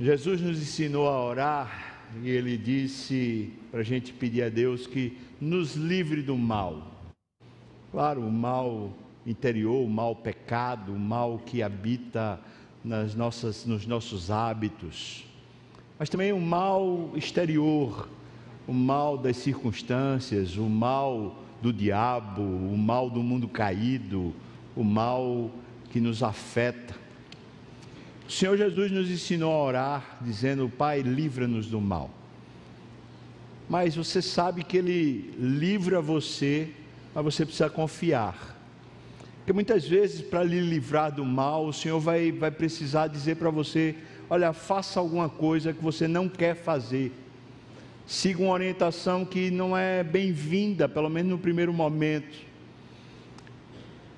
Jesus nos ensinou a orar e ele disse para a gente pedir a Deus que nos livre do mal. Claro, o mal interior, o mal pecado, o mal que habita nas nossas, nos nossos hábitos, mas também o mal exterior, o mal das circunstâncias, o mal do diabo, o mal do mundo caído, o mal que nos afeta. O Senhor Jesus nos ensinou a orar, dizendo: Pai, livra-nos do mal. Mas você sabe que Ele livra você, mas você precisa confiar. Porque muitas vezes, para lhe livrar do mal, o Senhor vai, vai precisar dizer para você: olha, faça alguma coisa que você não quer fazer. Siga uma orientação que não é bem-vinda, pelo menos no primeiro momento.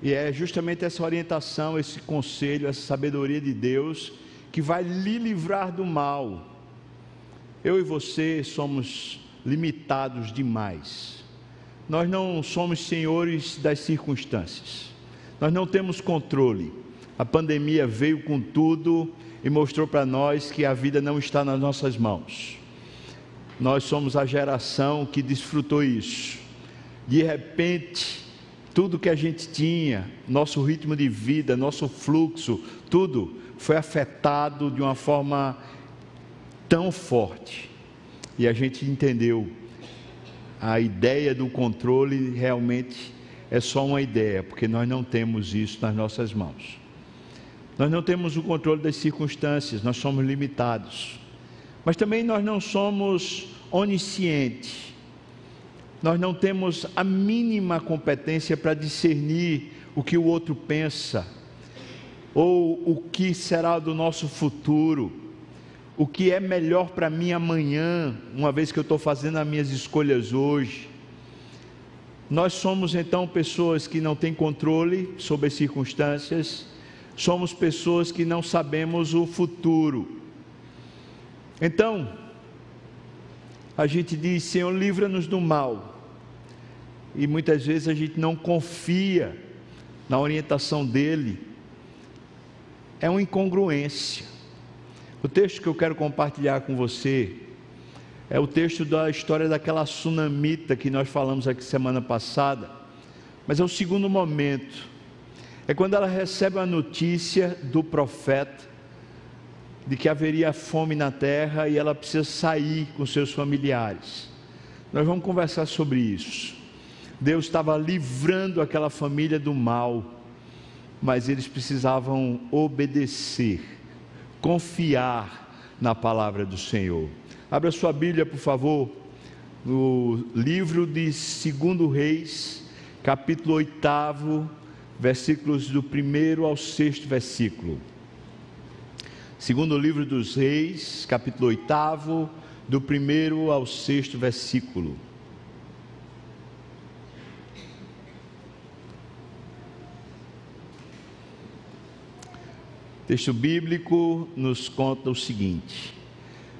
E é justamente essa orientação, esse conselho, essa sabedoria de Deus que vai lhe livrar do mal. Eu e você somos limitados demais. Nós não somos senhores das circunstâncias. Nós não temos controle. A pandemia veio com tudo e mostrou para nós que a vida não está nas nossas mãos. Nós somos a geração que desfrutou isso. De repente, tudo que a gente tinha, nosso ritmo de vida, nosso fluxo, tudo foi afetado de uma forma tão forte. E a gente entendeu a ideia do controle realmente é só uma ideia, porque nós não temos isso nas nossas mãos. Nós não temos o controle das circunstâncias, nós somos limitados. Mas também nós não somos oniscientes nós não temos a mínima competência para discernir o que o outro pensa, ou o que será do nosso futuro, o que é melhor para mim amanhã, uma vez que eu estou fazendo as minhas escolhas hoje. Nós somos então pessoas que não têm controle sobre as circunstâncias, somos pessoas que não sabemos o futuro. Então, a gente diz: Senhor, livra-nos do mal e muitas vezes a gente não confia na orientação dele. É uma incongruência. O texto que eu quero compartilhar com você é o texto da história daquela tsunamita que nós falamos aqui semana passada, mas é o segundo momento. É quando ela recebe a notícia do profeta de que haveria fome na terra e ela precisa sair com seus familiares. Nós vamos conversar sobre isso. Deus estava livrando aquela família do mal, mas eles precisavam obedecer, confiar na palavra do Senhor. Abra sua Bíblia, por favor, no livro de 2 Reis, capítulo 8, versículos do 1 ao 6 versículo. Segundo livro dos Reis, capítulo 8, do 1 ao 6 versículo. Texto bíblico nos conta o seguinte: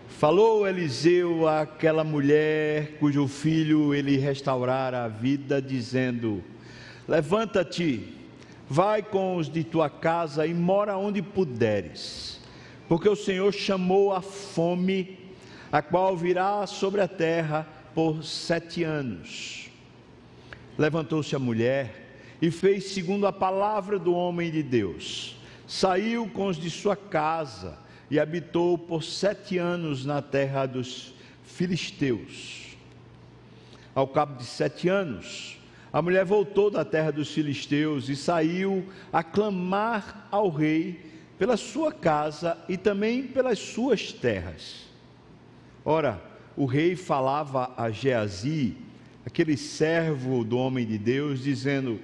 Falou Eliseu àquela mulher cujo filho ele restaurara a vida, dizendo: Levanta-te, vai com os de tua casa e mora onde puderes, porque o Senhor chamou a fome, a qual virá sobre a terra por sete anos. Levantou-se a mulher e fez segundo a palavra do homem de Deus saiu com os de sua casa e habitou por sete anos na terra dos filisteus. Ao cabo de sete anos, a mulher voltou da terra dos filisteus e saiu a clamar ao rei pela sua casa e também pelas suas terras. Ora, o rei falava a Geazi, aquele servo do homem de Deus, dizendo: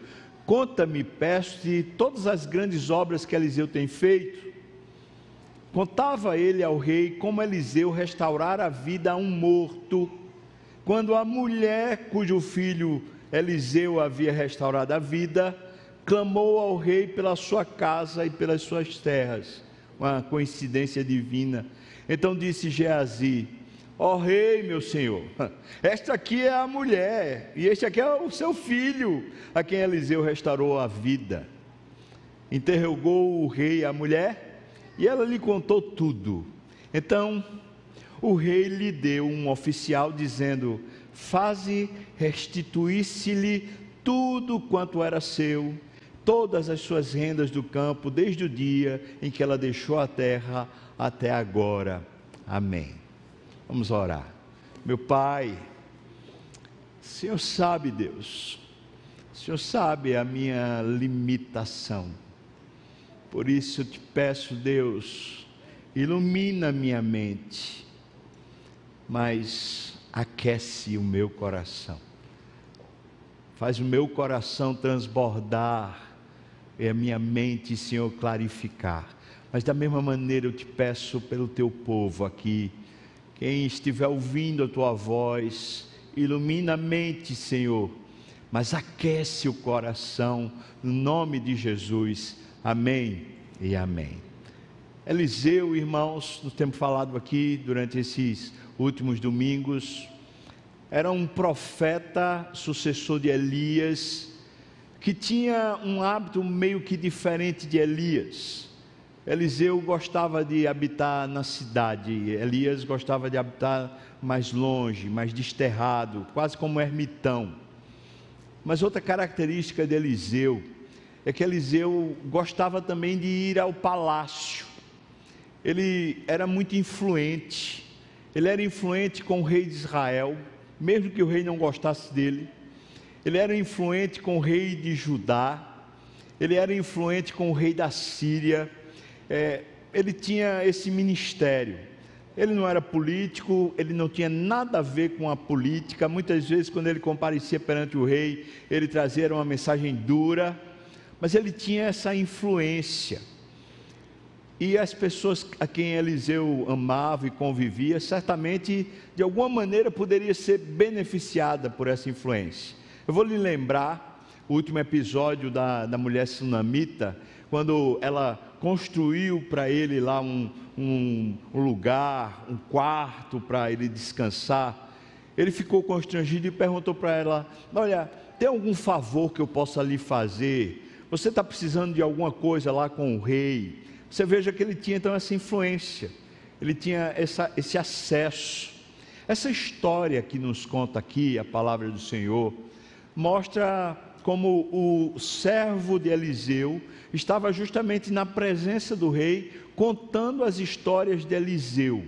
Conta-me, peço-te, todas as grandes obras que Eliseu tem feito. Contava ele ao rei como Eliseu restaurara a vida a um morto, quando a mulher cujo filho Eliseu havia restaurado a vida, clamou ao rei pela sua casa e pelas suas terras. Uma coincidência divina. Então disse Geazi: Ó oh, rei, meu senhor, esta aqui é a mulher, e este aqui é o seu filho, a quem Eliseu restaurou a vida. Interrogou o rei a mulher, e ela lhe contou tudo. Então, o rei lhe deu um oficial dizendo: Faze restituir-se-lhe tudo quanto era seu, todas as suas rendas do campo, desde o dia em que ela deixou a terra até agora. Amém. Vamos orar. Meu Pai, Senhor sabe, Deus, Senhor sabe a minha limitação. Por isso eu te peço, Deus, ilumina minha mente, mas aquece o meu coração. Faz o meu coração transbordar e a minha mente, Senhor, clarificar. Mas da mesma maneira eu te peço pelo teu povo aqui, quem estiver ouvindo a tua voz, ilumina a mente, Senhor, mas aquece o coração, no nome de Jesus. Amém e amém. Eliseu, irmãos, no tempo falado aqui, durante esses últimos domingos, era um profeta sucessor de Elias, que tinha um hábito meio que diferente de Elias. Eliseu gostava de habitar na cidade, Elias gostava de habitar mais longe, mais desterrado, quase como um ermitão. Mas outra característica de Eliseu é que Eliseu gostava também de ir ao palácio. Ele era muito influente. Ele era influente com o rei de Israel, mesmo que o rei não gostasse dele. Ele era influente com o rei de Judá. Ele era influente com o rei da Síria. É, ele tinha esse ministério. Ele não era político, ele não tinha nada a ver com a política. Muitas vezes, quando ele comparecia perante o rei, ele trazia uma mensagem dura, mas ele tinha essa influência. E as pessoas a quem Eliseu amava e convivia, certamente, de alguma maneira, poderia ser beneficiada por essa influência. Eu vou lhe lembrar o último episódio da, da mulher sunamita, quando ela construiu para ele lá um, um, um lugar, um quarto para ele descansar, ele ficou constrangido e perguntou para ela: Olha, tem algum favor que eu possa lhe fazer? Você está precisando de alguma coisa lá com o rei? Você veja que ele tinha então essa influência, ele tinha essa, esse acesso. Essa história que nos conta aqui, a palavra do Senhor, mostra como o servo de Eliseu estava justamente na presença do rei, contando as histórias de Eliseu.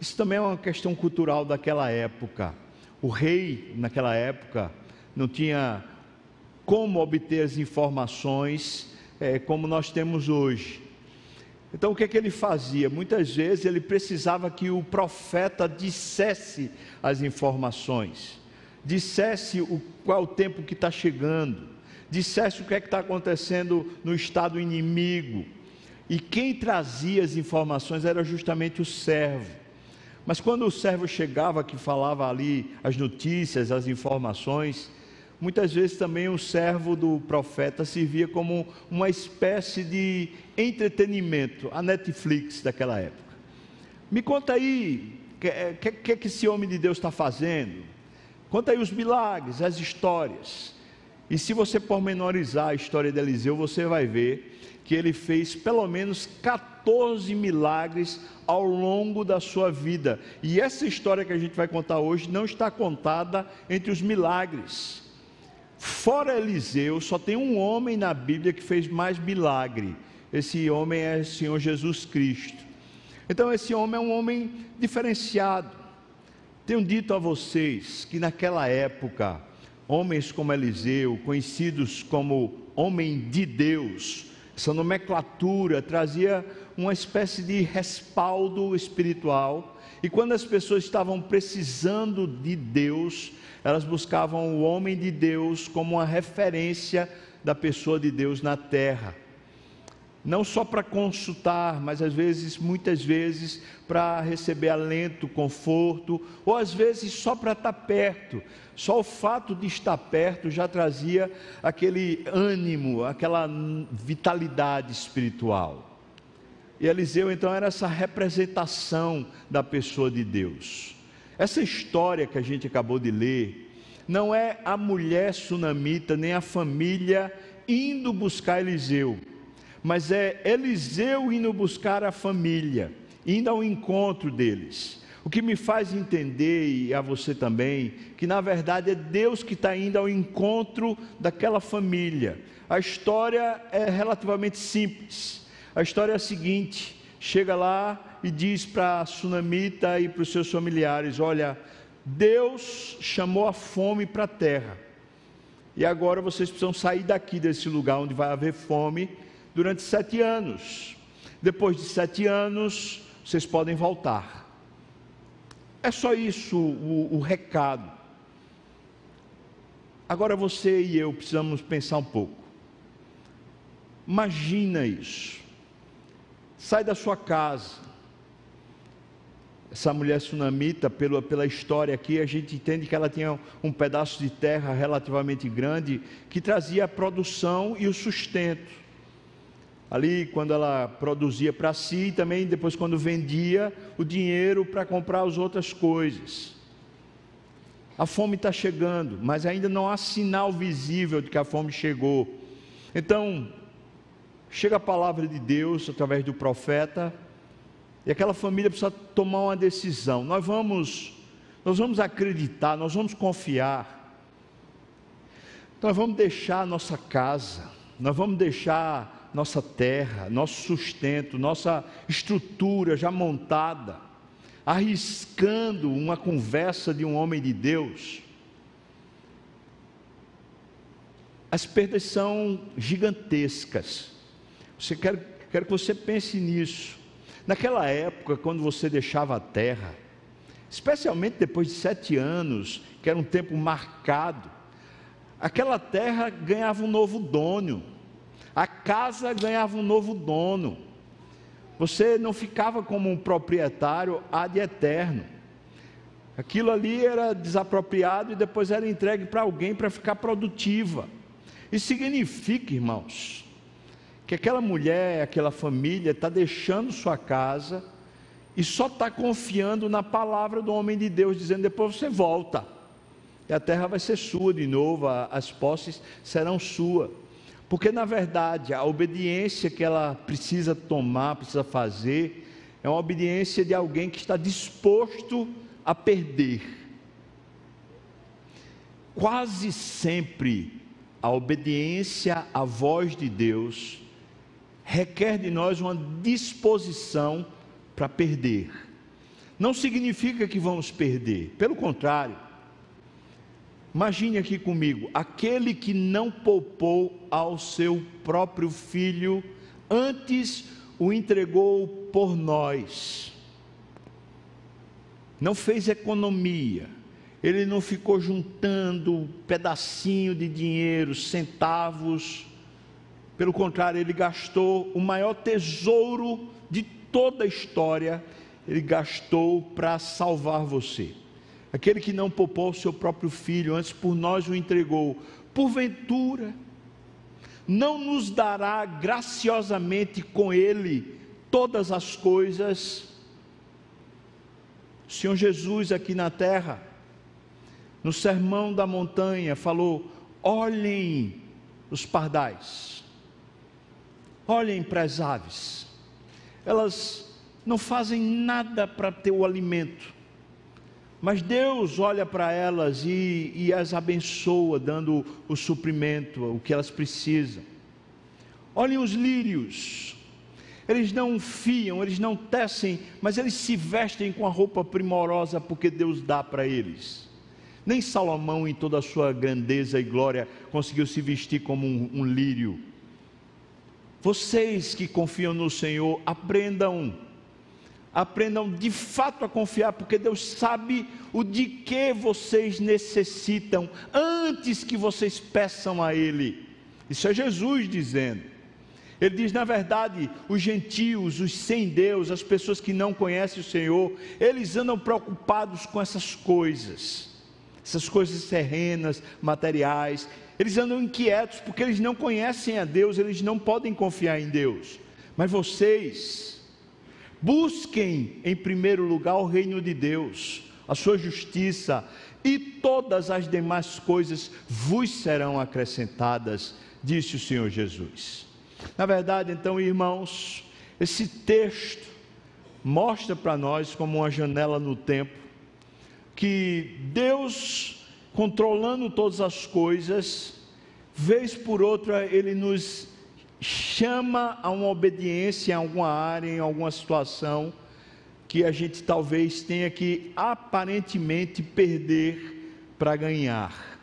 Isso também é uma questão cultural daquela época. O rei, naquela época, não tinha como obter as informações é, como nós temos hoje. Então, o que, é que ele fazia? Muitas vezes ele precisava que o profeta dissesse as informações dissesse o, qual o tempo que está chegando, dissesse o que é que está acontecendo no estado inimigo. E quem trazia as informações era justamente o servo. Mas quando o servo chegava, que falava ali as notícias, as informações, muitas vezes também o servo do profeta servia como uma espécie de entretenimento, a Netflix daquela época. Me conta aí, o que, que, que, que esse homem de Deus está fazendo? Conta aí os milagres, as histórias. E se você pormenorizar a história de Eliseu, você vai ver que ele fez pelo menos 14 milagres ao longo da sua vida. E essa história que a gente vai contar hoje não está contada entre os milagres. Fora Eliseu, só tem um homem na Bíblia que fez mais milagre. Esse homem é o Senhor Jesus Cristo. Então, esse homem é um homem diferenciado. Tenho dito a vocês que naquela época, homens como Eliseu, conhecidos como homem de Deus, essa nomenclatura trazia uma espécie de respaldo espiritual. E quando as pessoas estavam precisando de Deus, elas buscavam o homem de Deus como uma referência da pessoa de Deus na terra não só para consultar, mas às vezes, muitas vezes, para receber alento, conforto, ou às vezes só para estar perto. Só o fato de estar perto já trazia aquele ânimo, aquela vitalidade espiritual. E Eliseu então era essa representação da pessoa de Deus. Essa história que a gente acabou de ler não é a mulher sunamita nem a família indo buscar Eliseu mas é Eliseu indo buscar a família. indo ao encontro deles. O que me faz entender, e a você também, que na verdade é Deus que está indo ao encontro daquela família. A história é relativamente simples. A história é a seguinte: chega lá e diz para a Sunamita e para os seus familiares: Olha, Deus chamou a fome para a terra. E agora vocês precisam sair daqui desse lugar onde vai haver fome durante sete anos. Depois de sete anos, vocês podem voltar. É só isso o, o recado. Agora você e eu precisamos pensar um pouco. Imagina isso. Sai da sua casa, essa mulher sunamita, pela, pela história aqui, a gente entende que ela tinha um pedaço de terra relativamente grande que trazia a produção e o sustento. Ali, quando ela produzia para si, e também depois, quando vendia, o dinheiro para comprar as outras coisas. A fome está chegando, mas ainda não há sinal visível de que a fome chegou. Então, chega a palavra de Deus através do profeta e aquela família precisa tomar uma decisão. Nós vamos, nós vamos acreditar, nós vamos confiar. Nós vamos deixar nossa casa, nós vamos deixar nossa terra, nosso sustento, nossa estrutura já montada, arriscando uma conversa de um homem de Deus. As perdas são gigantescas. Você quer, quero que você pense nisso. Naquela época, quando você deixava a terra, especialmente depois de sete anos, que era um tempo marcado, aquela terra ganhava um novo dono, a casa ganhava um novo dono. Você não ficava como um proprietário ad eterno. Aquilo ali era desapropriado e depois era entregue para alguém para ficar produtiva. Isso significa, irmãos, que aquela mulher, aquela família está deixando sua casa e só está confiando na palavra do homem de Deus, dizendo: depois você volta, e a terra vai ser sua de novo, as posses serão suas. Porque na verdade a obediência que ela precisa tomar, precisa fazer, é uma obediência de alguém que está disposto a perder. Quase sempre a obediência à voz de Deus requer de nós uma disposição para perder. Não significa que vamos perder, pelo contrário. Imagine aqui comigo: aquele que não poupou ao seu próprio filho, antes o entregou por nós. Não fez economia, ele não ficou juntando pedacinho de dinheiro, centavos, pelo contrário, ele gastou o maior tesouro de toda a história, ele gastou para salvar você. Aquele que não poupou o seu próprio filho, antes por nós o entregou. Porventura, não nos dará graciosamente com ele todas as coisas? O Senhor Jesus aqui na terra, no sermão da montanha, falou: olhem os pardais Olhem para as aves, elas não fazem nada para ter o alimento, mas Deus olha para elas e, e as abençoa, dando o suprimento, o que elas precisam. Olhem os lírios, eles não fiam, eles não tecem, mas eles se vestem com a roupa primorosa porque Deus dá para eles. Nem Salomão, em toda a sua grandeza e glória, conseguiu se vestir como um, um lírio. Vocês que confiam no Senhor, aprendam, aprendam de fato a confiar, porque Deus sabe o de que vocês necessitam antes que vocês peçam a Ele. Isso é Jesus dizendo. Ele diz: na verdade, os gentios, os sem Deus, as pessoas que não conhecem o Senhor, eles andam preocupados com essas coisas, essas coisas terrenas, materiais, eles andam inquietos porque eles não conhecem a Deus, eles não podem confiar em Deus. Mas vocês, busquem em primeiro lugar o reino de Deus, a sua justiça, e todas as demais coisas vos serão acrescentadas, disse o Senhor Jesus. Na verdade, então, irmãos, esse texto mostra para nós como uma janela no tempo que Deus controlando todas as coisas, vez por outra ele nos chama a uma obediência em alguma área, em alguma situação que a gente talvez tenha que aparentemente perder para ganhar.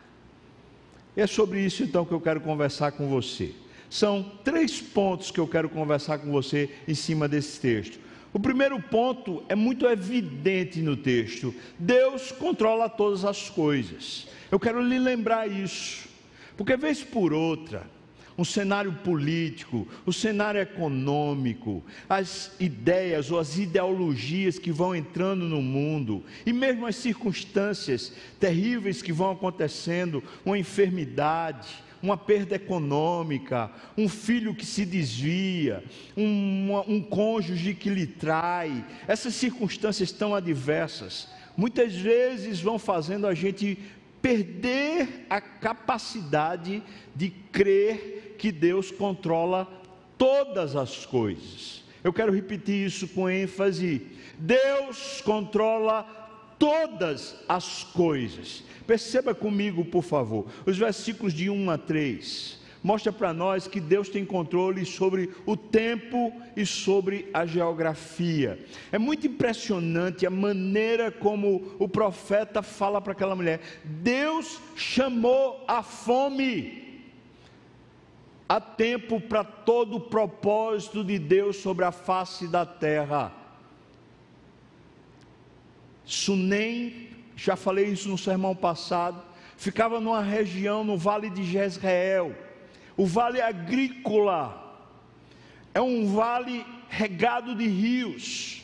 É sobre isso então que eu quero conversar com você. São três pontos que eu quero conversar com você em cima desse texto. O primeiro ponto é muito evidente no texto: Deus controla todas as coisas. Eu quero lhe lembrar isso, porque vez por outra, um cenário político, o cenário econômico, as ideias ou as ideologias que vão entrando no mundo, e mesmo as circunstâncias terríveis que vão acontecendo, uma enfermidade, uma perda econômica, um filho que se desvia, um, um cônjuge que lhe trai, essas circunstâncias tão adversas, muitas vezes vão fazendo a gente perder a capacidade de crer que Deus controla todas as coisas. Eu quero repetir isso com ênfase. Deus controla todas as coisas. Perceba comigo, por favor, os versículos de 1 a 3. Mostra para nós que Deus tem controle sobre o tempo e sobre a geografia. É muito impressionante a maneira como o profeta fala para aquela mulher. Deus chamou a fome há tempo para todo o propósito de Deus sobre a face da terra. Sunem, já falei isso no sermão passado, ficava numa região no vale de Jezreel, o vale agrícola, é um vale regado de rios,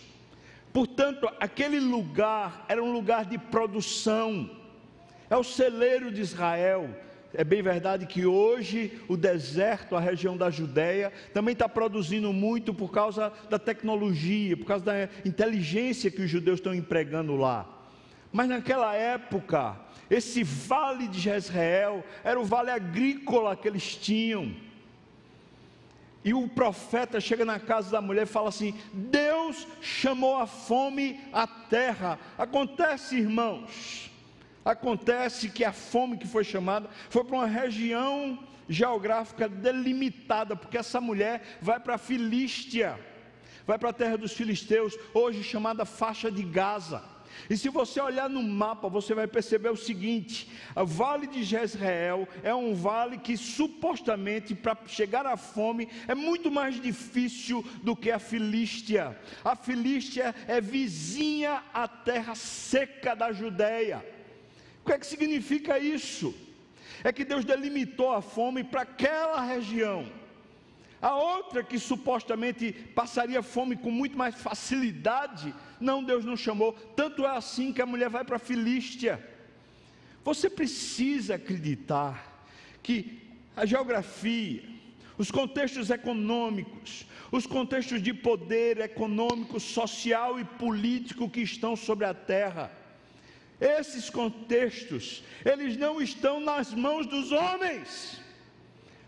portanto, aquele lugar era um lugar de produção, é o celeiro de Israel, é bem verdade que hoje o deserto, a região da Judéia, também está produzindo muito por causa da tecnologia, por causa da inteligência que os judeus estão empregando lá. Mas naquela época, esse vale de Jezreel era o vale agrícola que eles tinham. E o profeta chega na casa da mulher e fala assim: Deus chamou a fome à terra. Acontece, irmãos, Acontece que a fome que foi chamada foi para uma região geográfica delimitada, porque essa mulher vai para a Filístia, vai para a terra dos filisteus, hoje chamada faixa de Gaza. E se você olhar no mapa, você vai perceber o seguinte: o vale de Jezreel é um vale que supostamente para chegar à fome é muito mais difícil do que a Filístia. A Filístia é vizinha à terra seca da Judéia. Que é que significa isso? É que Deus delimitou a fome para aquela região. A outra que supostamente passaria fome com muito mais facilidade, não, Deus não chamou. Tanto é assim que a mulher vai para a Filístia. Você precisa acreditar que a geografia, os contextos econômicos, os contextos de poder econômico, social e político que estão sobre a terra, esses contextos, eles não estão nas mãos dos homens.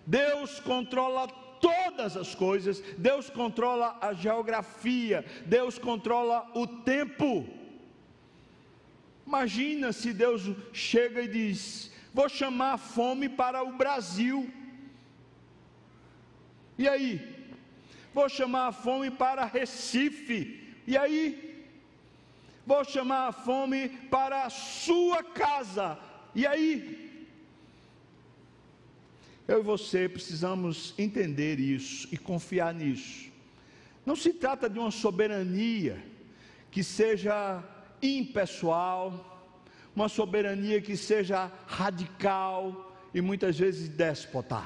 Deus controla todas as coisas, Deus controla a geografia, Deus controla o tempo. Imagina se Deus chega e diz: Vou chamar a fome para o Brasil. E aí? Vou chamar a fome para Recife. E aí? Vou chamar a fome para a sua casa. E aí? Eu e você precisamos entender isso e confiar nisso. Não se trata de uma soberania que seja impessoal, uma soberania que seja radical e muitas vezes déspota.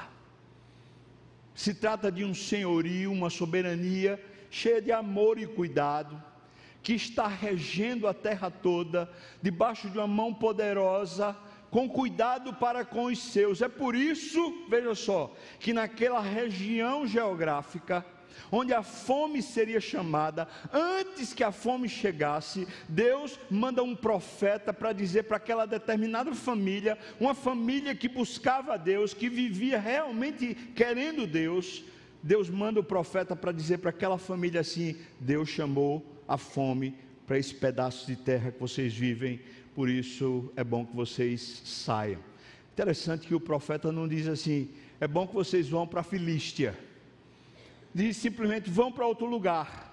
Se trata de um senhorio, uma soberania cheia de amor e cuidado que está regendo a terra toda, debaixo de uma mão poderosa, com cuidado para com os seus. É por isso, veja só, que naquela região geográfica, onde a fome seria chamada, antes que a fome chegasse, Deus manda um profeta para dizer para aquela determinada família, uma família que buscava a Deus, que vivia realmente querendo Deus, Deus manda o profeta para dizer para aquela família assim: Deus chamou a fome para esse pedaço de terra que vocês vivem, por isso é bom que vocês saiam. Interessante que o profeta não diz assim: é bom que vocês vão para a Filístia. Diz simplesmente: vão para outro lugar.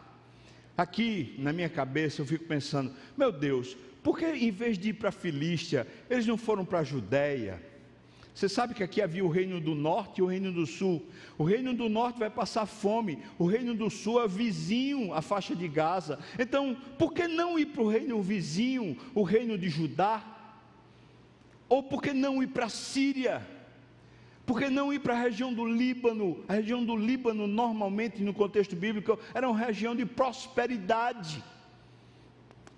Aqui, na minha cabeça, eu fico pensando: meu Deus, por que em vez de ir para a Filístia, eles não foram para a Judéia? Você sabe que aqui havia o reino do norte e o reino do sul. O reino do norte vai passar fome, o reino do sul é vizinho à faixa de Gaza. Então, por que não ir para o reino vizinho, o reino de Judá? Ou por que não ir para a Síria? Por que não ir para a região do Líbano? A região do Líbano, normalmente, no contexto bíblico, era uma região de prosperidade.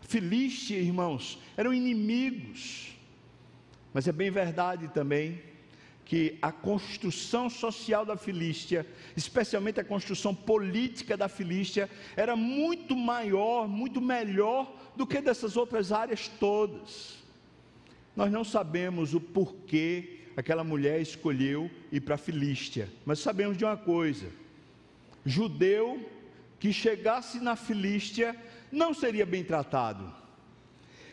Filístia, irmãos, eram inimigos. Mas é bem verdade também que a construção social da Filístia, especialmente a construção política da Filístia, era muito maior, muito melhor do que dessas outras áreas todas. Nós não sabemos o porquê aquela mulher escolheu ir para a Filístia. Mas sabemos de uma coisa: judeu que chegasse na Filístia não seria bem tratado,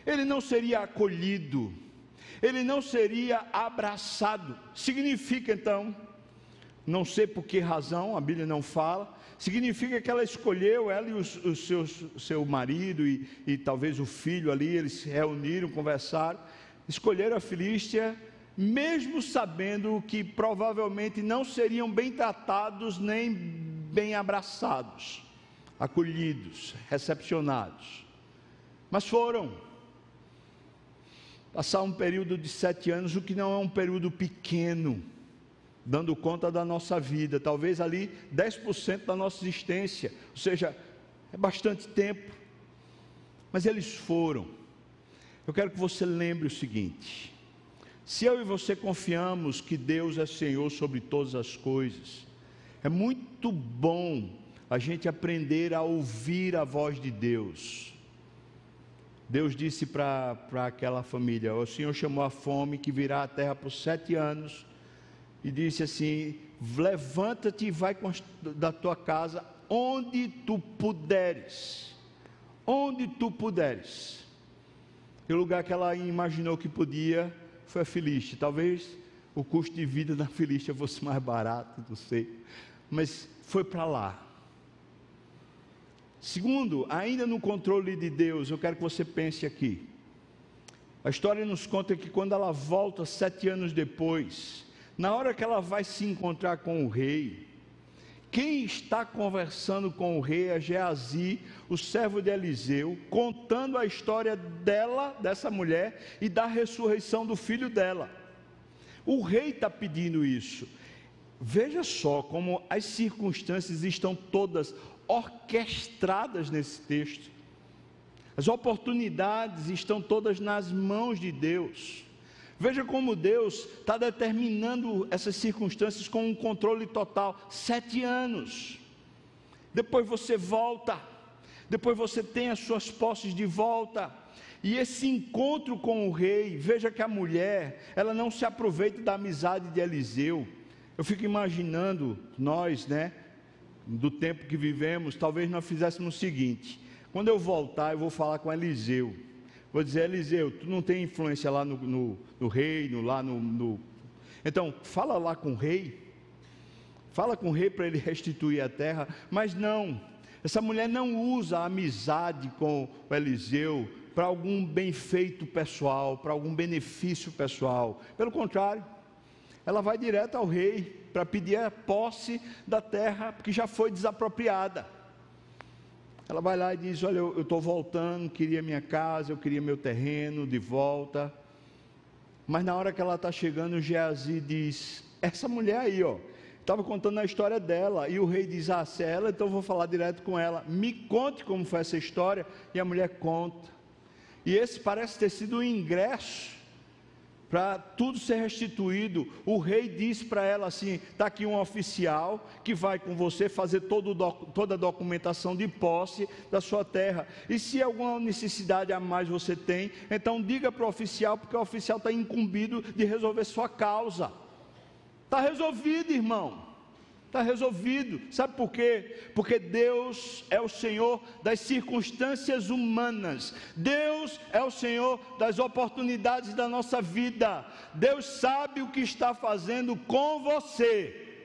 ele não seria acolhido, ele não seria abraçado. Significa então, não sei por que razão, a Bíblia não fala, significa que ela escolheu, ela e o seu, seu marido e, e talvez o filho ali, eles se reuniram, conversaram, escolheram a Filístia mesmo sabendo que provavelmente não seriam bem tratados nem bem abraçados, acolhidos, recepcionados. Mas foram. Passar um período de sete anos, o que não é um período pequeno, dando conta da nossa vida, talvez ali 10% da nossa existência, ou seja, é bastante tempo. Mas eles foram. Eu quero que você lembre o seguinte: se eu e você confiamos que Deus é Senhor sobre todas as coisas, é muito bom a gente aprender a ouvir a voz de Deus. Deus disse para aquela família: O Senhor chamou a fome que virá à terra por sete anos, e disse assim: Levanta-te e vai da tua casa onde tu puderes. Onde tu puderes. E o lugar que ela imaginou que podia foi a Filístia. Talvez o custo de vida da Filístia fosse mais barato, não sei. Mas foi para lá. Segundo, ainda no controle de Deus, eu quero que você pense aqui. A história nos conta que quando ela volta sete anos depois, na hora que ela vai se encontrar com o rei, quem está conversando com o rei é Geazi, o servo de Eliseu, contando a história dela, dessa mulher, e da ressurreição do filho dela. O rei está pedindo isso. Veja só como as circunstâncias estão todas orquestradas nesse texto. As oportunidades estão todas nas mãos de Deus. Veja como Deus está determinando essas circunstâncias com um controle total. Sete anos. Depois você volta. Depois você tem as suas posses de volta. E esse encontro com o rei, veja que a mulher, ela não se aproveita da amizade de Eliseu. Eu fico imaginando nós, né, do tempo que vivemos, talvez nós fizéssemos o seguinte: quando eu voltar, eu vou falar com Eliseu. Vou dizer, Eliseu, tu não tem influência lá no, no, no reino, lá no, no. Então, fala lá com o rei. Fala com o rei para ele restituir a terra. Mas não, essa mulher não usa a amizade com o Eliseu para algum bem feito pessoal, para algum benefício pessoal. Pelo contrário, ela vai direto ao rei para pedir a posse da terra que já foi desapropriada. Ela vai lá e diz: Olha, eu estou voltando, queria minha casa, eu queria meu terreno de volta. Mas na hora que ela está chegando, Geazi diz: Essa mulher aí, ó, estava contando a história dela. E o rei diz: Ah, se é ela, então vou falar direto com ela. Me conte como foi essa história. E a mulher conta. E esse parece ter sido o ingresso para tudo ser restituído, o rei disse para ela assim: está aqui um oficial que vai com você fazer todo, toda a documentação de posse da sua terra. E se alguma necessidade a mais você tem, então diga para o oficial, porque o oficial está incumbido de resolver sua causa. Está resolvido, irmão. Está resolvido. Sabe por quê? Porque Deus é o Senhor das circunstâncias humanas. Deus é o Senhor das oportunidades da nossa vida. Deus sabe o que está fazendo com você.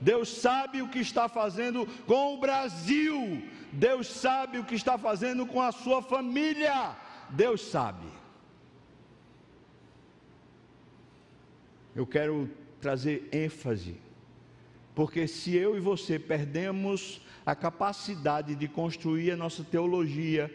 Deus sabe o que está fazendo com o Brasil. Deus sabe o que está fazendo com a sua família. Deus sabe. Eu quero trazer ênfase porque se eu e você perdemos a capacidade de construir a nossa teologia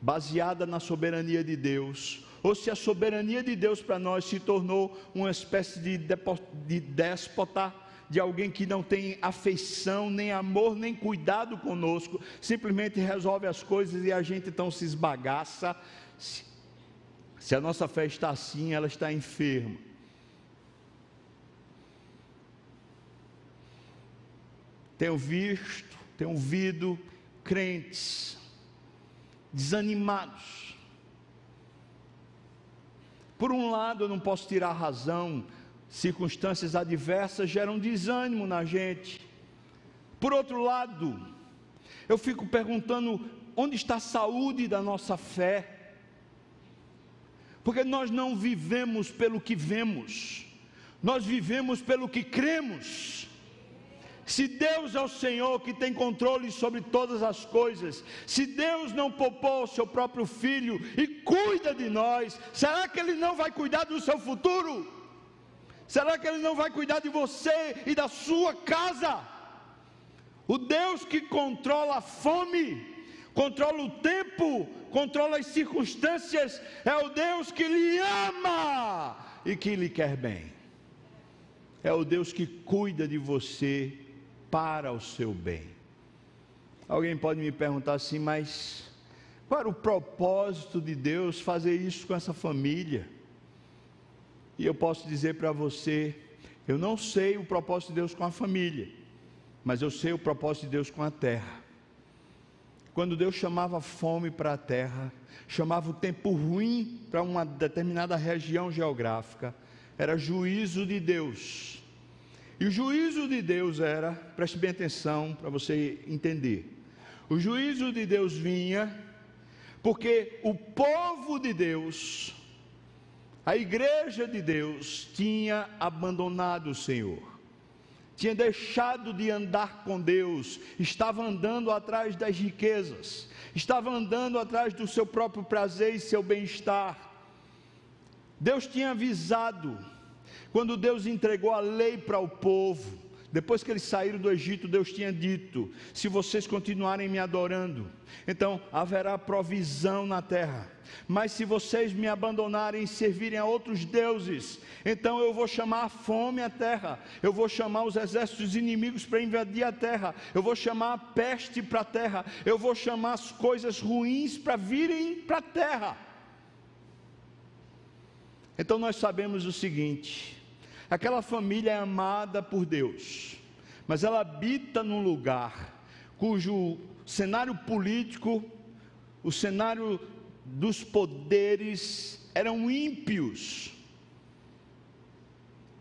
baseada na soberania de Deus, ou se a soberania de Deus para nós se tornou uma espécie de, de déspota, de alguém que não tem afeição, nem amor, nem cuidado conosco, simplesmente resolve as coisas e a gente então se esbagaça. Se, se a nossa fé está assim, ela está enferma. Tenho visto, tenho ouvido crentes desanimados. Por um lado, eu não posso tirar a razão, circunstâncias adversas geram desânimo na gente. Por outro lado, eu fico perguntando onde está a saúde da nossa fé? Porque nós não vivemos pelo que vemos, nós vivemos pelo que cremos. Se Deus é o Senhor que tem controle sobre todas as coisas, se Deus não poupou o seu próprio filho e cuida de nós, será que Ele não vai cuidar do seu futuro? Será que Ele não vai cuidar de você e da sua casa? O Deus que controla a fome, controla o tempo, controla as circunstâncias, é o Deus que lhe ama e que lhe quer bem. É o Deus que cuida de você para o seu bem. Alguém pode me perguntar assim, mas qual era o propósito de Deus fazer isso com essa família? E eu posso dizer para você, eu não sei o propósito de Deus com a família, mas eu sei o propósito de Deus com a terra. Quando Deus chamava fome para a terra, chamava o tempo ruim para uma determinada região geográfica, era juízo de Deus e o juízo de Deus era, preste bem atenção para você entender. O juízo de Deus vinha porque o povo de Deus, a igreja de Deus, tinha abandonado o Senhor, tinha deixado de andar com Deus, estava andando atrás das riquezas, estava andando atrás do seu próprio prazer e seu bem-estar. Deus tinha avisado quando Deus entregou a lei para o povo, depois que eles saíram do Egito, Deus tinha dito: se vocês continuarem me adorando, então haverá provisão na terra. Mas se vocês me abandonarem e servirem a outros deuses, então eu vou chamar a fome à terra, eu vou chamar os exércitos inimigos para invadir a terra, eu vou chamar a peste para a terra, eu vou chamar as coisas ruins para virem para a terra. Então nós sabemos o seguinte: Aquela família é amada por Deus, mas ela habita num lugar cujo cenário político, o cenário dos poderes eram ímpios.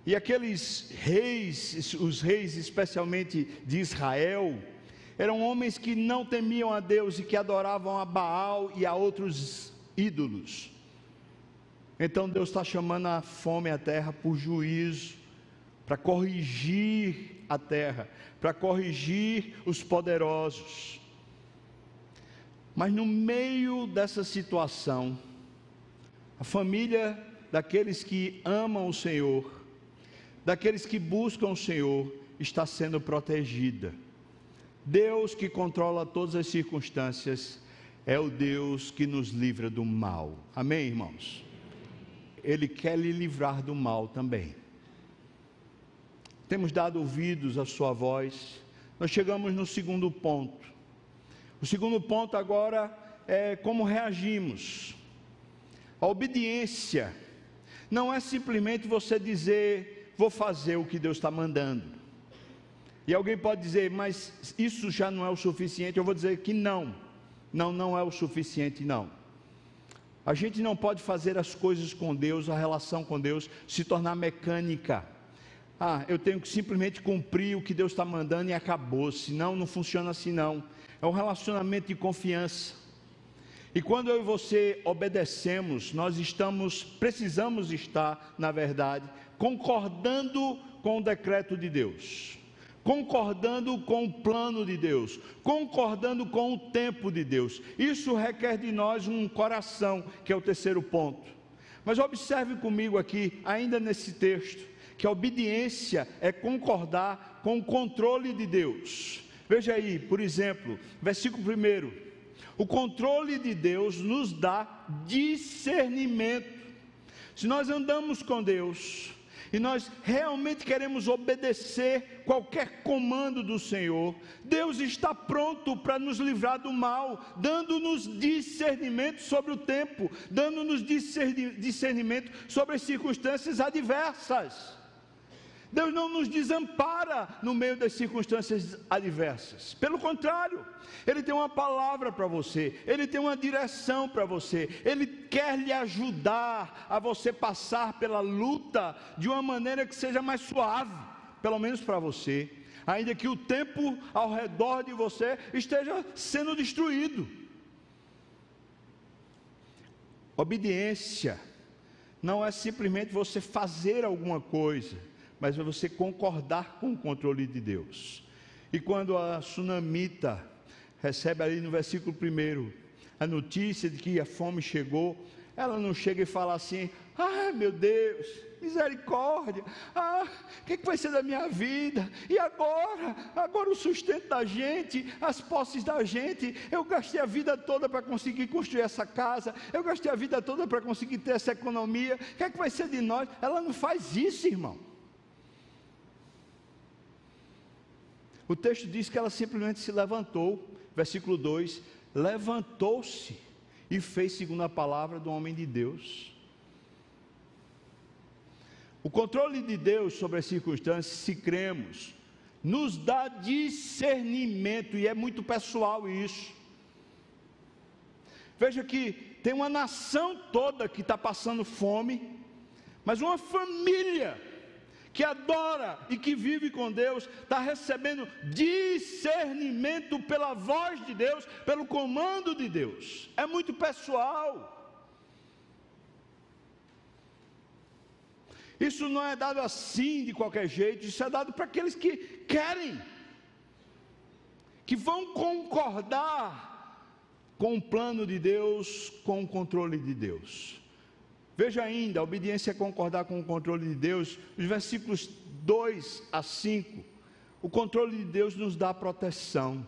E aqueles reis, os reis especialmente de Israel, eram homens que não temiam a Deus e que adoravam a Baal e a outros ídolos. Então Deus está chamando a fome à terra por juízo, para corrigir a terra, para corrigir os poderosos. Mas no meio dessa situação, a família daqueles que amam o Senhor, daqueles que buscam o Senhor, está sendo protegida. Deus que controla todas as circunstâncias é o Deus que nos livra do mal. Amém, irmãos? Ele quer lhe livrar do mal também. Temos dado ouvidos à sua voz. Nós chegamos no segundo ponto. O segundo ponto agora é como reagimos. A obediência não é simplesmente você dizer, vou fazer o que Deus está mandando. E alguém pode dizer, mas isso já não é o suficiente. Eu vou dizer que não. Não, não é o suficiente, não. A gente não pode fazer as coisas com Deus, a relação com Deus, se tornar mecânica. ah, eu tenho que simplesmente cumprir o que Deus está mandando e acabou. Senão, não funciona assim, não. É um relacionamento de confiança. E quando eu e você obedecemos, nós estamos, precisamos estar, na verdade, concordando com o decreto de Deus, concordando com o plano de Deus, concordando com o tempo de Deus. Isso requer de nós um coração, que é o terceiro ponto. Mas observe comigo aqui, ainda nesse texto, que a obediência é concordar com o controle de Deus. Veja aí, por exemplo, versículo 1 o controle de Deus nos dá discernimento. Se nós andamos com Deus e nós realmente queremos obedecer qualquer comando do Senhor, Deus está pronto para nos livrar do mal, dando-nos discernimento sobre o tempo, dando-nos discernimento sobre as circunstâncias adversas. Deus não nos desampara no meio das circunstâncias adversas. Pelo contrário, Ele tem uma palavra para você, Ele tem uma direção para você, Ele quer lhe ajudar a você passar pela luta de uma maneira que seja mais suave, pelo menos para você, ainda que o tempo ao redor de você esteja sendo destruído. Obediência não é simplesmente você fazer alguma coisa mas é você concordar com o controle de Deus. E quando a sunamita recebe ali no versículo 1 a notícia de que a fome chegou, ela não chega e fala assim: ah, meu Deus, misericórdia, ah, o que, que, vai ser da minha vida? E agora? Agora o sustento da gente, as posses da gente, eu gastei a vida toda para conseguir construir essa casa, eu gastei a vida toda para conseguir ter essa economia, o que, é que vai ser de nós? Ela não faz isso, irmão. O texto diz que ela simplesmente se levantou, versículo 2: levantou-se e fez segundo a palavra do homem de Deus. O controle de Deus sobre as circunstâncias, se cremos, nos dá discernimento, e é muito pessoal isso. Veja que tem uma nação toda que está passando fome, mas uma família que adora e que vive com Deus, está recebendo discernimento pela voz de Deus, pelo comando de Deus. É muito pessoal. Isso não é dado assim de qualquer jeito, isso é dado para aqueles que querem, que vão concordar com o plano de Deus, com o controle de Deus. Veja ainda, a obediência é concordar com o controle de Deus, os versículos 2 a 5. O controle de Deus nos dá proteção.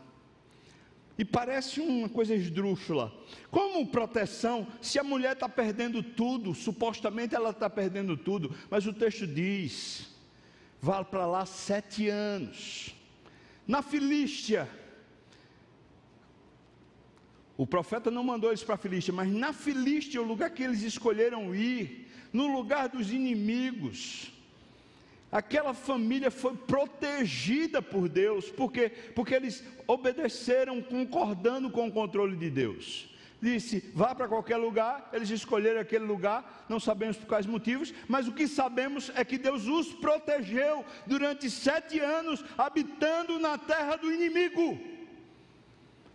E parece uma coisa esdrúxula. Como proteção, se a mulher está perdendo tudo, supostamente ela está perdendo tudo, mas o texto diz: vá para lá sete anos. Na Filístia, o profeta não mandou eles para a Filístia, mas na Filístia, o lugar que eles escolheram ir, no lugar dos inimigos, aquela família foi protegida por Deus, porque porque eles obedeceram concordando com o controle de Deus. Disse, vá para qualquer lugar, eles escolheram aquele lugar, não sabemos por quais motivos, mas o que sabemos é que Deus os protegeu durante sete anos, habitando na terra do inimigo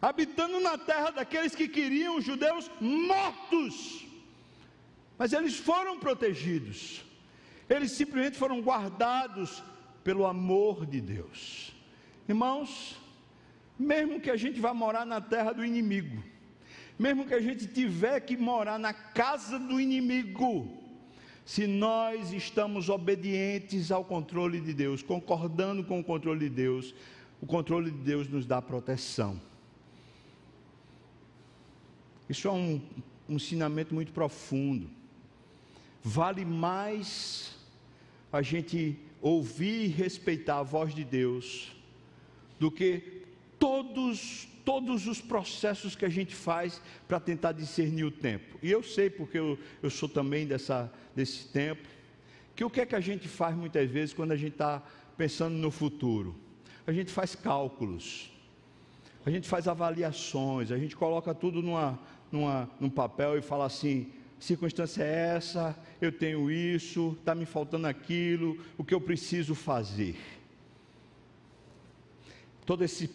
habitando na terra daqueles que queriam os judeus mortos. Mas eles foram protegidos, eles simplesmente foram guardados pelo amor de Deus. Irmãos, mesmo que a gente vá morar na terra do inimigo, mesmo que a gente tiver que morar na casa do inimigo, se nós estamos obedientes ao controle de Deus, concordando com o controle de Deus, o controle de Deus nos dá proteção. Isso é um, um ensinamento muito profundo. Vale mais a gente ouvir e respeitar a voz de Deus do que todos todos os processos que a gente faz para tentar discernir o tempo. E eu sei, porque eu, eu sou também dessa, desse tempo, que o que é que a gente faz muitas vezes quando a gente está pensando no futuro? A gente faz cálculos, a gente faz avaliações, a gente coloca tudo numa, numa, num papel e fala assim: circunstância é essa, eu tenho isso, está me faltando aquilo, o que eu preciso fazer. Todo esse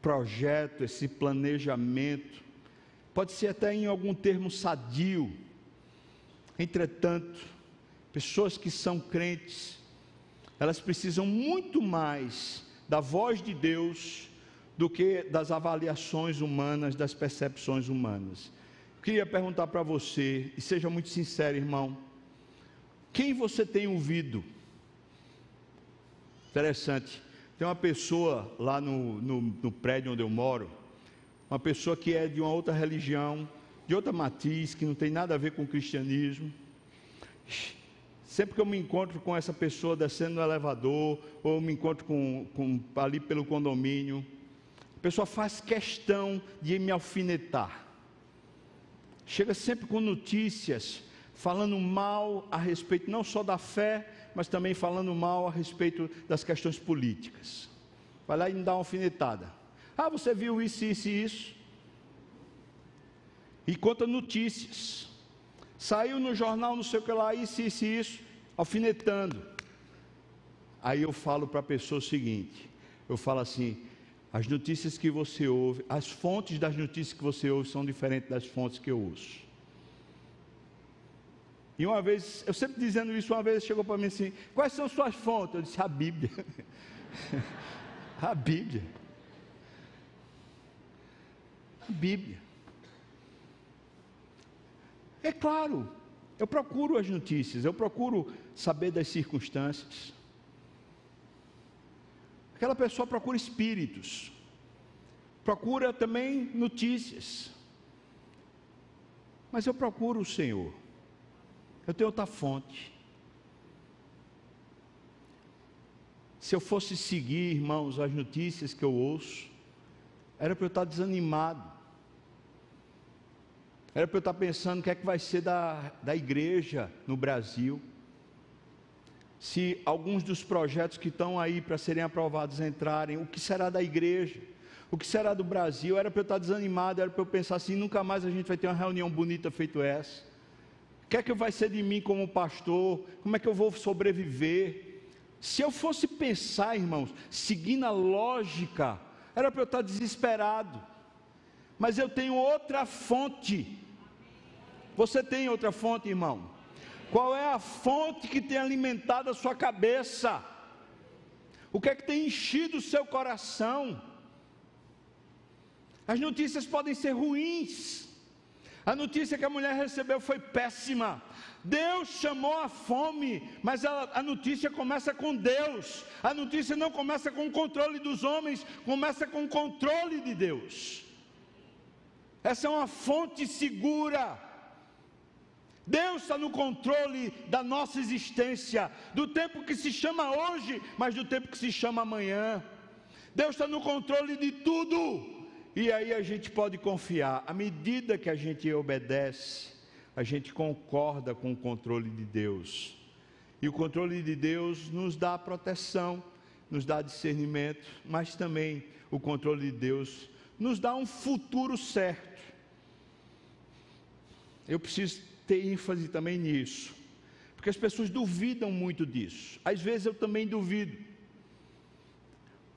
projeto, esse planejamento, pode ser até em algum termo sadio, entretanto, pessoas que são crentes, elas precisam muito mais da voz de Deus do que das avaliações humanas, das percepções humanas. Queria perguntar para você, e seja muito sincero, irmão, quem você tem ouvido? Interessante, tem uma pessoa lá no, no, no prédio onde eu moro, uma pessoa que é de uma outra religião, de outra matiz, que não tem nada a ver com o cristianismo. Sempre que eu me encontro com essa pessoa descendo no elevador, ou me encontro com, com, ali pelo condomínio, pessoa faz questão de me alfinetar chega sempre com notícias falando mal a respeito não só da fé, mas também falando mal a respeito das questões políticas. Vai lá e me dá uma alfinetada. Ah, você viu isso, isso e isso? E conta notícias. Saiu no jornal, não sei o que lá, isso, isso e isso, alfinetando. Aí eu falo para a pessoa o seguinte: eu falo assim, as notícias que você ouve, as fontes das notícias que você ouve são diferentes das fontes que eu ouço. E uma vez, eu sempre dizendo isso, uma vez chegou para mim assim: quais são suas fontes? Eu disse: a Bíblia. a Bíblia. A Bíblia. É claro, eu procuro as notícias, eu procuro saber das circunstâncias. Aquela pessoa procura espíritos, procura também notícias. Mas eu procuro o Senhor. Eu tenho outra fonte. Se eu fosse seguir, irmãos, as notícias que eu ouço, era para eu estar desanimado. Era para eu estar pensando o que é que vai ser da, da igreja no Brasil se alguns dos projetos que estão aí para serem aprovados entrarem, o que será da igreja? O que será do Brasil? Era para eu estar desanimado, era para eu pensar assim: nunca mais a gente vai ter uma reunião bonita feito essa. O que é que vai ser de mim como pastor? Como é que eu vou sobreviver? Se eu fosse pensar, irmãos, seguindo a lógica, era para eu estar desesperado. Mas eu tenho outra fonte. Você tem outra fonte, irmão? Qual é a fonte que tem alimentado a sua cabeça? O que é que tem enchido o seu coração? As notícias podem ser ruins. A notícia que a mulher recebeu foi péssima. Deus chamou a fome, mas a, a, notícia começa com Deus. A notícia não começa com o controle dos homens, começa com o controle de Deus. Essa é uma fonte segura Deus está no controle da nossa existência, do tempo que se chama hoje, mas do tempo que se chama amanhã. Deus está no controle de tudo, e aí a gente pode confiar. À medida que a gente obedece, a gente concorda com o controle de Deus. E o controle de Deus nos dá proteção, nos dá discernimento, mas também o controle de Deus nos dá um futuro certo. Eu preciso ter ênfase também nisso, porque as pessoas duvidam muito disso. Às vezes eu também duvido.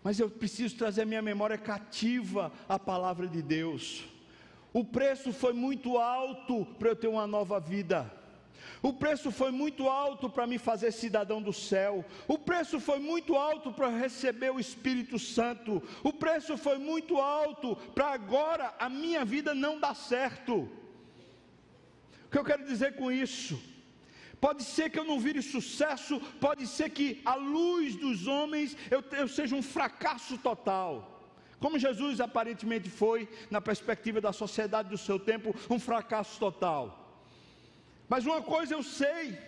Mas eu preciso trazer a minha memória cativa à palavra de Deus. O preço foi muito alto para eu ter uma nova vida. O preço foi muito alto para me fazer cidadão do céu. O preço foi muito alto para receber o Espírito Santo. O preço foi muito alto para agora a minha vida não dar certo que eu quero dizer com isso? Pode ser que eu não vire sucesso, pode ser que à luz dos homens eu, eu seja um fracasso total. Como Jesus aparentemente foi, na perspectiva da sociedade do seu tempo, um fracasso total. Mas uma coisa eu sei,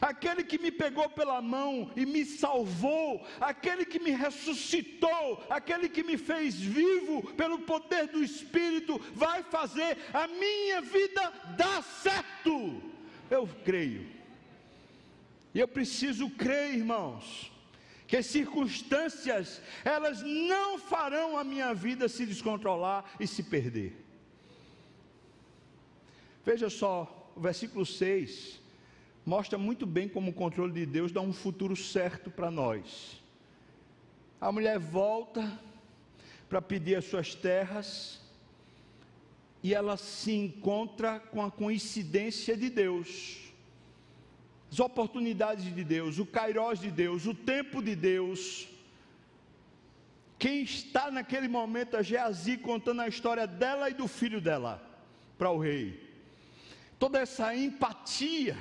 aquele que me pegou pela mão e me salvou, aquele que me ressuscitou, aquele que me fez vivo pelo poder do Espírito, vai fazer a minha vida dar certo. Eu creio. E eu preciso crer, irmãos, que as circunstâncias, elas não farão a minha vida se descontrolar e se perder. Veja só, o versículo 6 mostra muito bem como o controle de Deus dá um futuro certo para nós. A mulher volta para pedir as suas terras e ela se encontra com a coincidência de Deus as oportunidades de Deus, o kairós de Deus, o tempo de Deus. Quem está naquele momento é Geazi contando a história dela e do filho dela para o rei. Toda essa empatia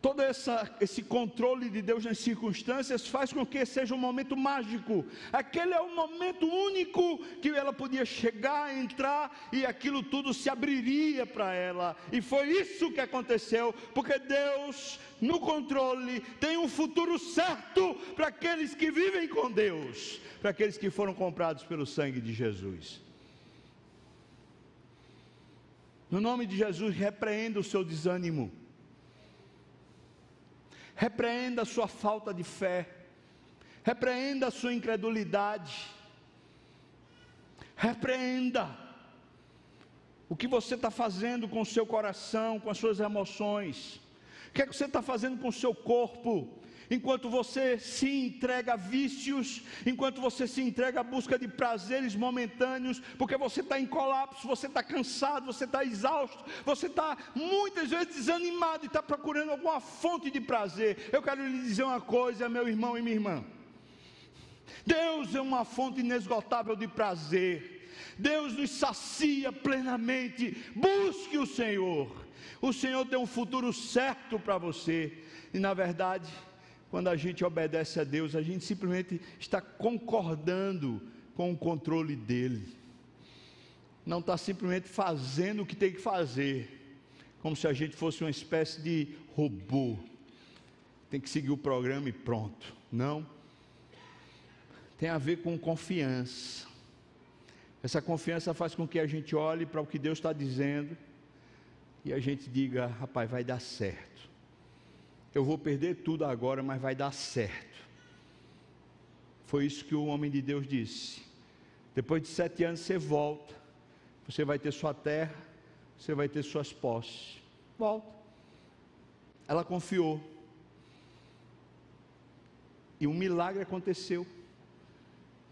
todo essa, esse controle de Deus nas circunstâncias faz com que seja um momento mágico. Aquele é o momento único que ela podia chegar, entrar e aquilo tudo se abriria para ela. E foi isso que aconteceu, porque Deus, no controle, tem um futuro certo para aqueles que vivem com Deus, para aqueles que foram comprados pelo sangue de Jesus. No nome de Jesus, repreenda o seu desânimo repreenda a sua falta de fé, repreenda a sua incredulidade, repreenda o que você está fazendo com o seu coração, com as suas emoções, o que, é que você está fazendo com o seu corpo, enquanto você se entrega a vícios, enquanto você se entrega à busca de prazeres momentâneos, porque você está em colapso, você está cansado, você está exausto, você está muitas vezes desanimado e está procurando alguma fonte de prazer. Eu quero lhe dizer uma coisa, meu irmão e minha irmã. Deus é uma fonte inesgotável de prazer. Deus nos sacia plenamente. Busque o Senhor. O Senhor tem um futuro certo para você. E na verdade, quando a gente obedece a Deus, a gente simplesmente está concordando com o controle dele. Não está simplesmente fazendo o que tem que fazer, como se a gente fosse uma espécie de robô. Tem que seguir o programa e pronto. Não. Tem a ver com confiança. Essa confiança faz com que a gente olhe para o que Deus está dizendo e a gente diga: rapaz, vai dar certo eu vou perder tudo agora, mas vai dar certo. Foi isso que o homem de Deus disse. Depois de sete anos você volta, você vai ter sua terra, você vai ter suas posses. Volta. Ela confiou. E um milagre aconteceu.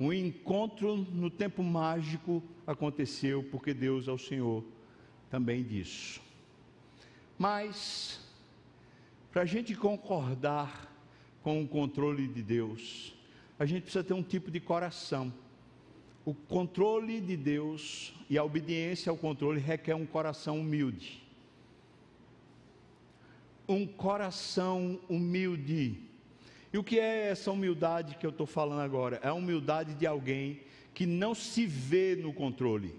Um encontro no tempo mágico aconteceu, porque Deus é o Senhor também disso. Mas para a gente concordar com o controle de Deus, a gente precisa ter um tipo de coração. O controle de Deus e a obediência ao controle requer um coração humilde. Um coração humilde. E o que é essa humildade que eu estou falando agora? É a humildade de alguém que não se vê no controle,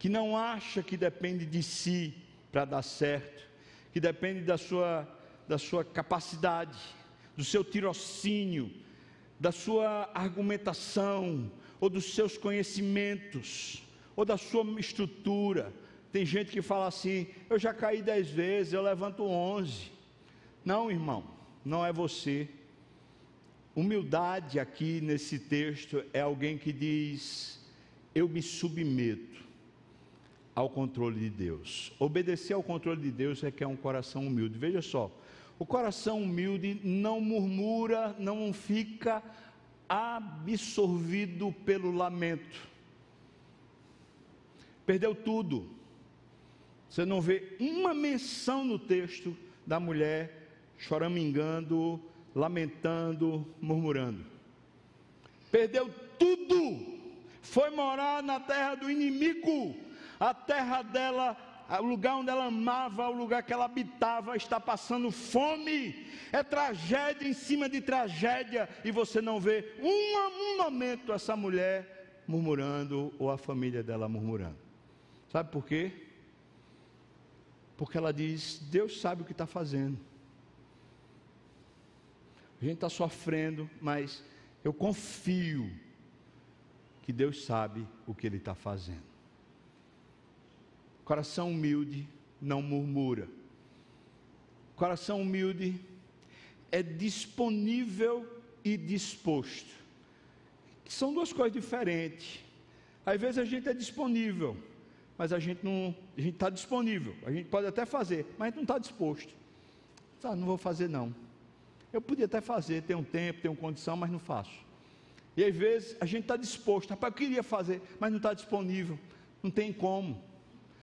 que não acha que depende de si para dar certo, que depende da sua da sua capacidade, do seu tirocínio, da sua argumentação, ou dos seus conhecimentos, ou da sua estrutura. Tem gente que fala assim: eu já caí dez vezes, eu levanto onze. Não, irmão, não é você. Humildade aqui nesse texto é alguém que diz: eu me submeto ao controle de Deus. Obedecer ao controle de Deus requer um coração humilde. Veja só, o coração humilde não murmura, não fica absorvido pelo lamento. Perdeu tudo. Você não vê uma menção no texto da mulher choramingando, lamentando, murmurando. Perdeu tudo. Foi morar na terra do inimigo. A terra dela o lugar onde ela amava, o lugar que ela habitava, está passando fome. É tragédia em cima de tragédia, e você não vê um, um momento essa mulher murmurando ou a família dela murmurando. Sabe por quê? Porque ela diz: Deus sabe o que está fazendo. A gente está sofrendo, mas eu confio que Deus sabe o que Ele está fazendo. Coração humilde não murmura. Coração humilde é disponível e disposto. São duas coisas diferentes. Às vezes a gente é disponível, mas a gente não, a gente está disponível, a gente pode até fazer, mas a gente não está disposto. Ah, não vou fazer não. Eu podia até fazer, ter um tempo, uma condição, mas não faço. E às vezes a gente está disposto, rapaz, eu queria fazer, mas não está disponível, não tem como.